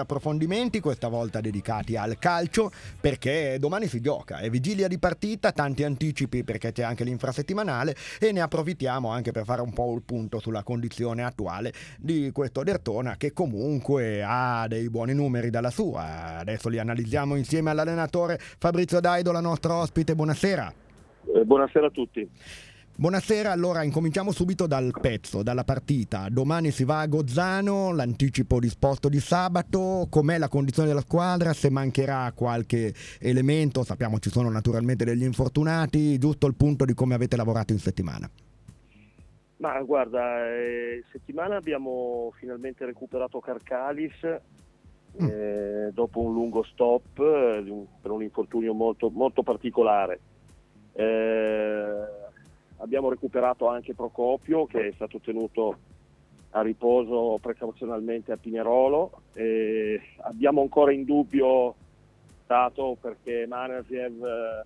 approfondimenti, questa volta dedicati al calcio, perché domani si gioca, è vigilia di partita, tanti anticipi perché c'è anche l'infrasettimanale e ne approfittiamo anche per fare un po' il punto sulla condizione attuale di questo Dertona che comunque ha dei buoni numeri dalla sua. Adesso li analizziamo insieme all'allenatore Fabrizio Daido, la nostra ospite. Buonasera. Eh, buonasera a tutti. Buonasera, allora incominciamo subito dal pezzo, dalla partita. Domani si va a Gozzano, l'anticipo disposto di sabato, com'è la condizione della squadra, se mancherà qualche elemento, sappiamo ci sono naturalmente degli infortunati, giusto il punto di come avete lavorato in settimana. Ma guarda, eh, settimana abbiamo finalmente recuperato Carcalis mm. eh, dopo un lungo stop eh, per un infortunio molto, molto particolare. Eh, abbiamo recuperato anche Procopio che è stato tenuto a riposo precauzionalmente a Pinerolo. E abbiamo ancora in dubbio stato perché Manasiev eh,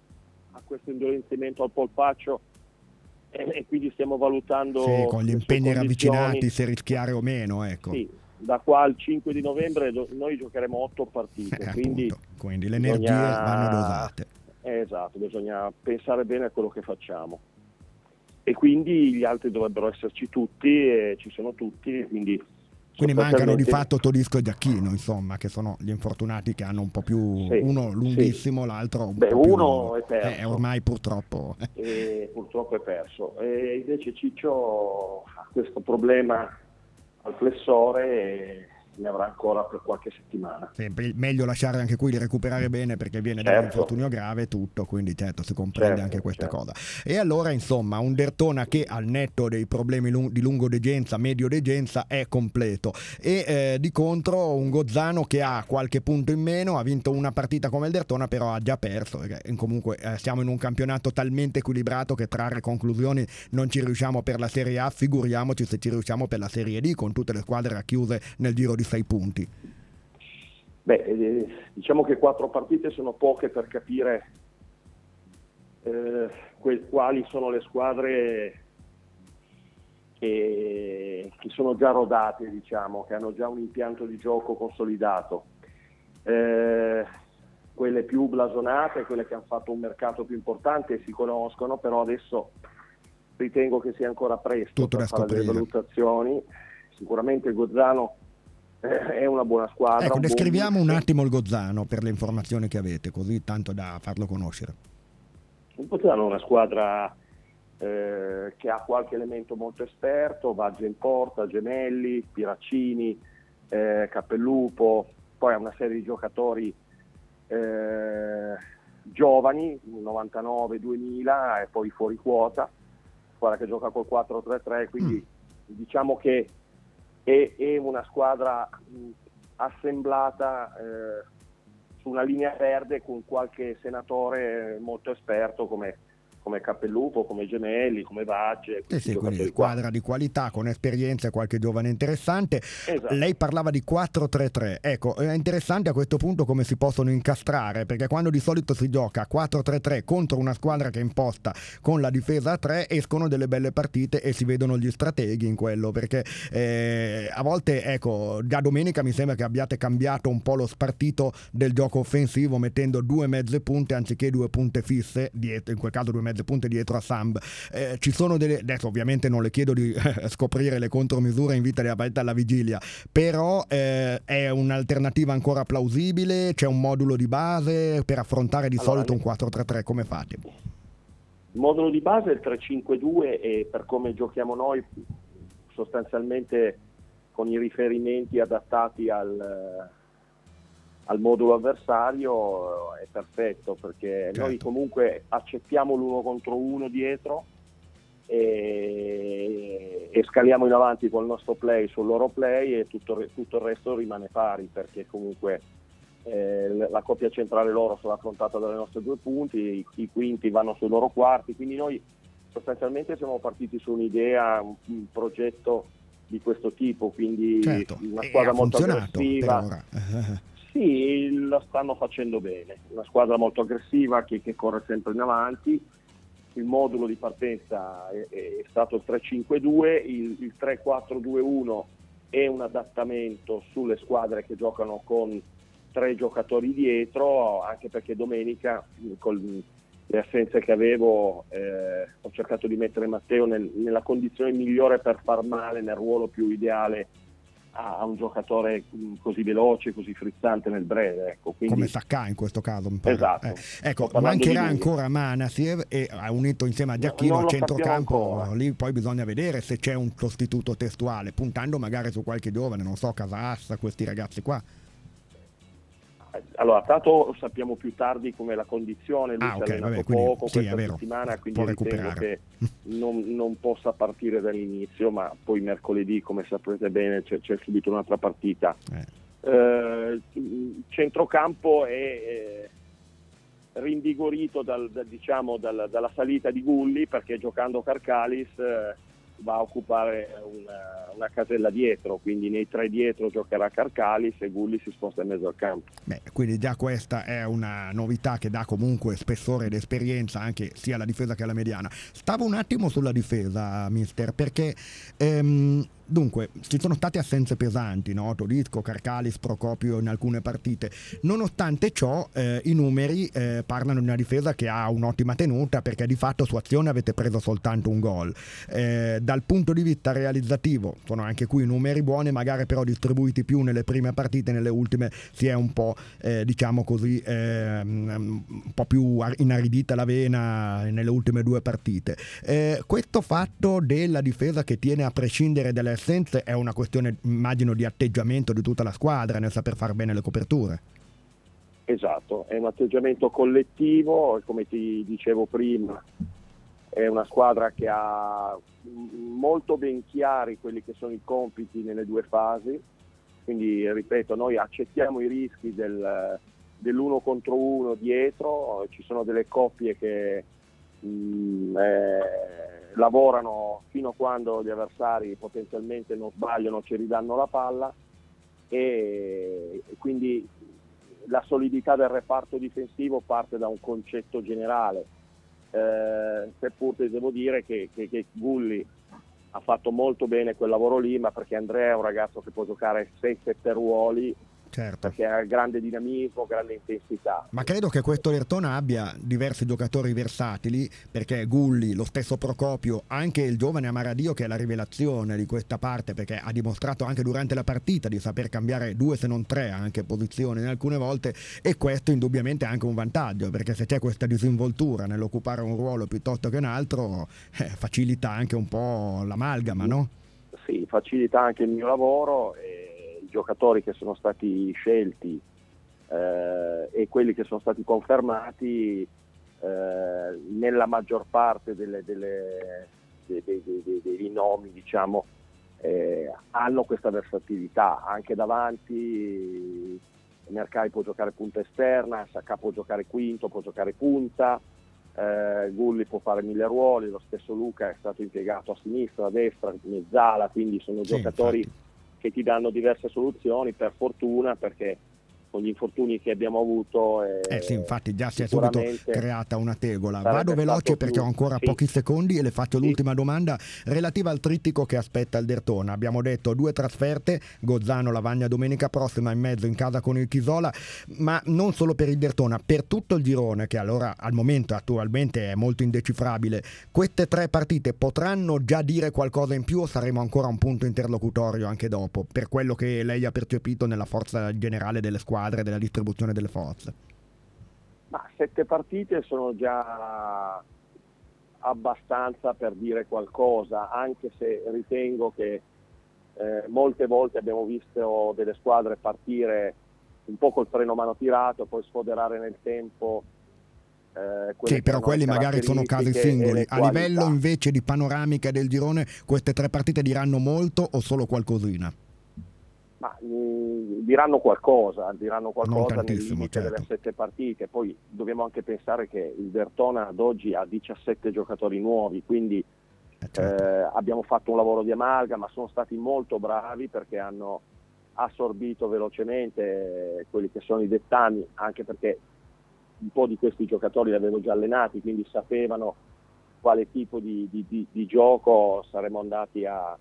ha questo indolenzimento al polpaccio e, e quindi stiamo valutando sì, con gli impegni ravvicinati se rischiare o meno. Ecco. Sì, da qua al 5 di novembre noi giocheremo otto partite, eh, quindi, quindi, le energie bisogna... vanno dosate. Eh, esatto, bisogna pensare bene a quello che facciamo e quindi gli altri dovrebbero esserci tutti e ci sono tutti, quindi quindi mancano di fatto Todisco e Giacchino, insomma, che sono gli infortunati che hanno un po' più sì, uno lunghissimo, sì. l'altro un Beh, po' più uno è perso. Eh, ormai purtroppo. E purtroppo è perso. E invece Ciccio ha questo problema al flessore ne avrà ancora per qualche settimana. Sempre meglio lasciare anche qui di recuperare bene perché viene certo. da un certo. infortunio grave e tutto, quindi certo si comprende certo, anche questa certo. cosa. E allora insomma un Dertona che al netto dei problemi lung- di lungodegenza, mediodegenza è completo e eh, di contro un Gozzano che ha qualche punto in meno, ha vinto una partita come il Dertona però ha già perso, perché comunque eh, siamo in un campionato talmente equilibrato che trarre conclusioni non ci riusciamo per la Serie A, figuriamoci se ci riusciamo per la Serie D con tutte le squadre racchiuse nel giro di sei punti? Beh, eh, diciamo che quattro partite sono poche per capire eh, que- quali sono le squadre che, che, sono già rodate, diciamo, che hanno già un impianto di gioco consolidato. Eh, quelle più blasonate, quelle che hanno fatto un mercato più importante si conoscono, però adesso ritengo che sia ancora presto Tutto per fare delle valutazioni. Sicuramente Gozzano è una buona squadra. Ecco, un descriviamo un attimo il Gozzano per le informazioni che avete, così tanto da farlo conoscere. Il Gozzano è una squadra eh, che ha qualche elemento molto esperto, Baggio in porta, Gemelli, Piraccini, eh, Cappellupo, poi ha una serie di giocatori eh, giovani, 99-2000 e poi fuori quota, squadra che gioca col 4-3-3, quindi mm. diciamo che è, è una squadra mh, assemblata eh, su una linea verde con qualche senatore molto esperto come come Cappellupo, come Gemelli, come Vagge. Sì, sì, quindi squadra di qualità con esperienza e qualche giovane interessante. Esatto. Lei parlava di 4-3-3, ecco, è interessante a questo punto come si possono incastrare, perché quando di solito si gioca 4-3-3 contro una squadra che è imposta con la difesa a 3, escono delle belle partite e si vedono gli strateghi in quello, perché eh, a volte, ecco, già domenica mi sembra che abbiate cambiato un po' lo spartito del gioco offensivo mettendo due mezze punte anziché due punte fisse, dietro, in quel caso due mezze mezze punte dietro a Samb. Eh, ci sono delle. Adesso, ovviamente, non le chiedo di eh, scoprire le contromisure in vita della partita alla vigilia, però eh, è un'alternativa ancora plausibile. C'è un modulo di base per affrontare di allora, solito un 4-3-3. Come fate? Il modulo di base è il 3-5-2 e per come giochiamo noi, sostanzialmente con i riferimenti adattati al al modulo avversario è perfetto perché certo. noi comunque accettiamo l'uno contro uno dietro e, e, scaliamo in avanti col nostro play sul loro play e tutto, tutto il resto rimane pari perché comunque eh, la coppia centrale loro sarà affrontata dalle nostre due punti, i, i, quinti vanno sui loro quarti, quindi noi sostanzialmente siamo partiti su un'idea, un, un progetto di questo tipo, quindi certo. una squadra molto aggressiva. Sì, la stanno facendo bene. Una squadra molto aggressiva che, che corre sempre in avanti. Il modulo di partenza è, è stato il 3-5-2, il, il 3-4-2-1 e un adattamento sulle squadre che giocano con tre giocatori dietro, anche perché domenica con le assenze che avevo eh, ho cercato di mettere Matteo nel, nella condizione migliore per far male nel ruolo più ideale a, a un giocatore mm, così veloce, così frizzante nel breve. Ecco. Quindi... Come Sacca in questo caso. Esatto. Eh, ecco, mancherà ancora Manasiev e ha unito insieme a Giacchino al centrocampo, lì poi bisogna vedere se c'è un sostituto testuale, puntando magari su qualche giovane, non so, Casassa, questi ragazzi qua. Allora, Tato sappiamo più tardi come la condizione, lui ah, si okay, vabbè, quindi, poco sì, questa settimana, quindi ritengo che non, non, possa partire dall'inizio, ma poi mercoledì, come saprete bene, c'è, c'è subito un'altra partita. Eh. Eh, centrocampo è eh, rinvigorito dal, da, diciamo, dal, dalla salita di Gulli perché giocando Carcalis eh, va a occupare una, una, casella dietro, quindi nei tre dietro giocherà Carcalis e Gulli si sposta in mezzo al campo. Beh, quindi già questa è una novità che dà comunque spessore ed esperienza anche sia alla difesa che alla mediana. Stavo un attimo sulla difesa, mister, perché ehm, Dunque, ci sono state assenze pesanti, no? Todisco, Carcalis, Procopio in alcune partite. Nonostante ciò, eh, i numeri eh, parlano di una difesa che ha un'ottima tenuta perché di fatto su azione avete preso soltanto un gol. Eh, dal punto di vista realizzativo, sono anche qui numeri buoni, magari però distribuiti più nelle prime partite, nelle ultime si è un po', eh, diciamo così, ehm, un po' più inaridita la vena nelle ultime due partite. Eh, questo fatto della difesa che tiene a prescindere dalle assenze è una questione, immagino, di atteggiamento di tutta la squadra nel saper fare bene le coperture. Esatto, è un atteggiamento collettivo, come ti dicevo prima, è una squadra che ha molto ben chiari quelli che sono i compiti nelle due fasi, quindi ripeto, noi accettiamo i rischi del, dell'uno contro uno dietro, ci sono delle coppie che mh, mm, eh, lavorano fino a quando gli avversari potenzialmente non sbagliano, ci ridanno la palla e quindi la solidità del reparto difensivo parte da un concetto generale, eh, seppur devo dire che, che, che Gulli ha fatto molto bene quel lavoro lì, ma perché Andrea è un ragazzo che può giocare 6-7 ruoli certo. perché ha grande dinamismo, grande intensità. Ma credo che questo Lertona abbia diversi giocatori versatili, perché Gulli, lo stesso Procopio, anche il giovane Amaradio che è la rivelazione di questa parte, perché ha dimostrato anche durante la partita di saper cambiare due se non tre anche posizioni in alcune volte e questo indubbiamente è anche un vantaggio, perché se c'è questa disinvoltura nell'occupare un ruolo piuttosto che un altro, eh, facilita anche un po' l'amalgama, no? Sì, facilita anche il mio lavoro. E giocatori che sono stati scelti eh, e quelli che sono stati confermati eh, nella maggior parte delle, delle, dei, dei, dei, nomi diciamo, eh, hanno questa versatilità. Anche davanti Mercai può giocare punta esterna, Sacca può giocare quinto, può giocare punta eh, Gulli può fare mille ruoli, lo stesso Luca è stato impiegato a sinistra, a destra, mezzala, quindi sono sì, giocatori infatti che ti danno diverse soluzioni, per fortuna, perché con gli infortuni che abbiamo avuto. Eh, eh sì, infatti già si è subito creata una tegola. Vado veloce perché ho ancora sì. pochi secondi e le faccio sì. l'ultima domanda relativa al trittico che aspetta il Dertona. Abbiamo detto due trasferte, Gozzano Lavagna domenica prossima in mezzo in casa con il Chisola, ma non solo per il Dertona, per tutto il girone che allora al momento attualmente è molto indecifrabile. Queste tre partite potranno già dire qualcosa in più o saremo ancora un punto interlocutorio anche dopo, per quello che lei ha percepito nella forza generale delle squadre? Squadre, della distribuzione delle forze? Ma sette partite sono già abbastanza per dire qualcosa, anche se ritengo che eh, molte volte abbiamo visto delle squadre partire un po' col freno mano tirato, poi sfoderare nel tempo. Eh, sì, però quelli magari sono casi singoli. A livello invece di panoramica del girone, queste tre partite diranno molto o solo qualcosina? Ma, mh, mm, diranno qualcosa, diranno qualcosa nel limite certo. delle sette partite, poi dobbiamo anche pensare che il Vertona ad oggi ha 17 giocatori nuovi, quindi eh, certo. eh, abbiamo fatto un lavoro di amalga, ma sono stati molto bravi perché hanno assorbito velocemente quelli che sono i dettami, anche perché un po' di questi giocatori li avevo già allenati, quindi sapevano quale tipo di, di, di, di gioco saremmo andati a,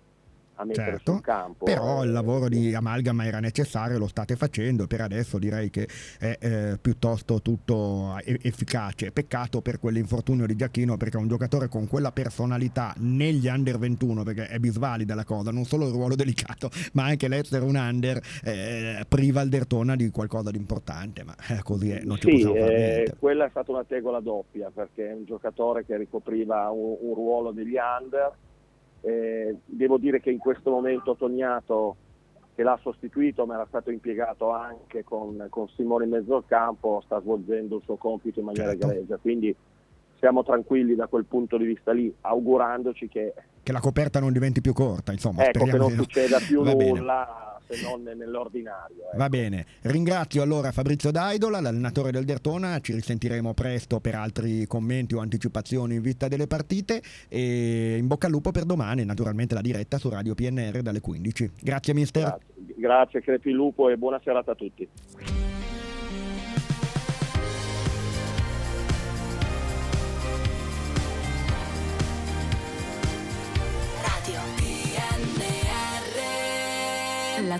a mettere certo, sul campo. Però il lavoro di amalgama era necessario, lo state facendo, per adesso direi che è eh, piuttosto tutto efficace. Peccato per quell'infortunio di Giacchino perché un giocatore con quella personalità negli under 21, perché è bisvalida la cosa, non solo il ruolo delicato, ma anche l'essere un under, eh, priva il Dertona di qualcosa di importante, ma eh, così è, non ci sì, possiamo fare eh, niente. quella è stata una tegola doppia perché è un giocatore che ricopriva un, un ruolo degli under eh, devo dire che in questo momento Tognato, che l'ha sostituito, ma era stato impiegato anche con, con Simone in mezzo al campo, sta svolgendo il suo compito in maniera certo. egregia. Quindi siamo tranquilli da quel punto di vista lì, augurandoci che, che la coperta non diventi più corta, insomma. Ecco, che non no. succeda più nulla. Se non nell'ordinario. Ecco. Va bene, ringrazio allora Fabrizio Daidola, l'allenatore del Dertona, ci risentiremo presto per altri commenti o anticipazioni in vista delle partite e in bocca al lupo per domani, naturalmente la diretta su Radio PNR dalle 15. Grazie mister. Grazie, Grazie crepi lupo e buona serata a tutti.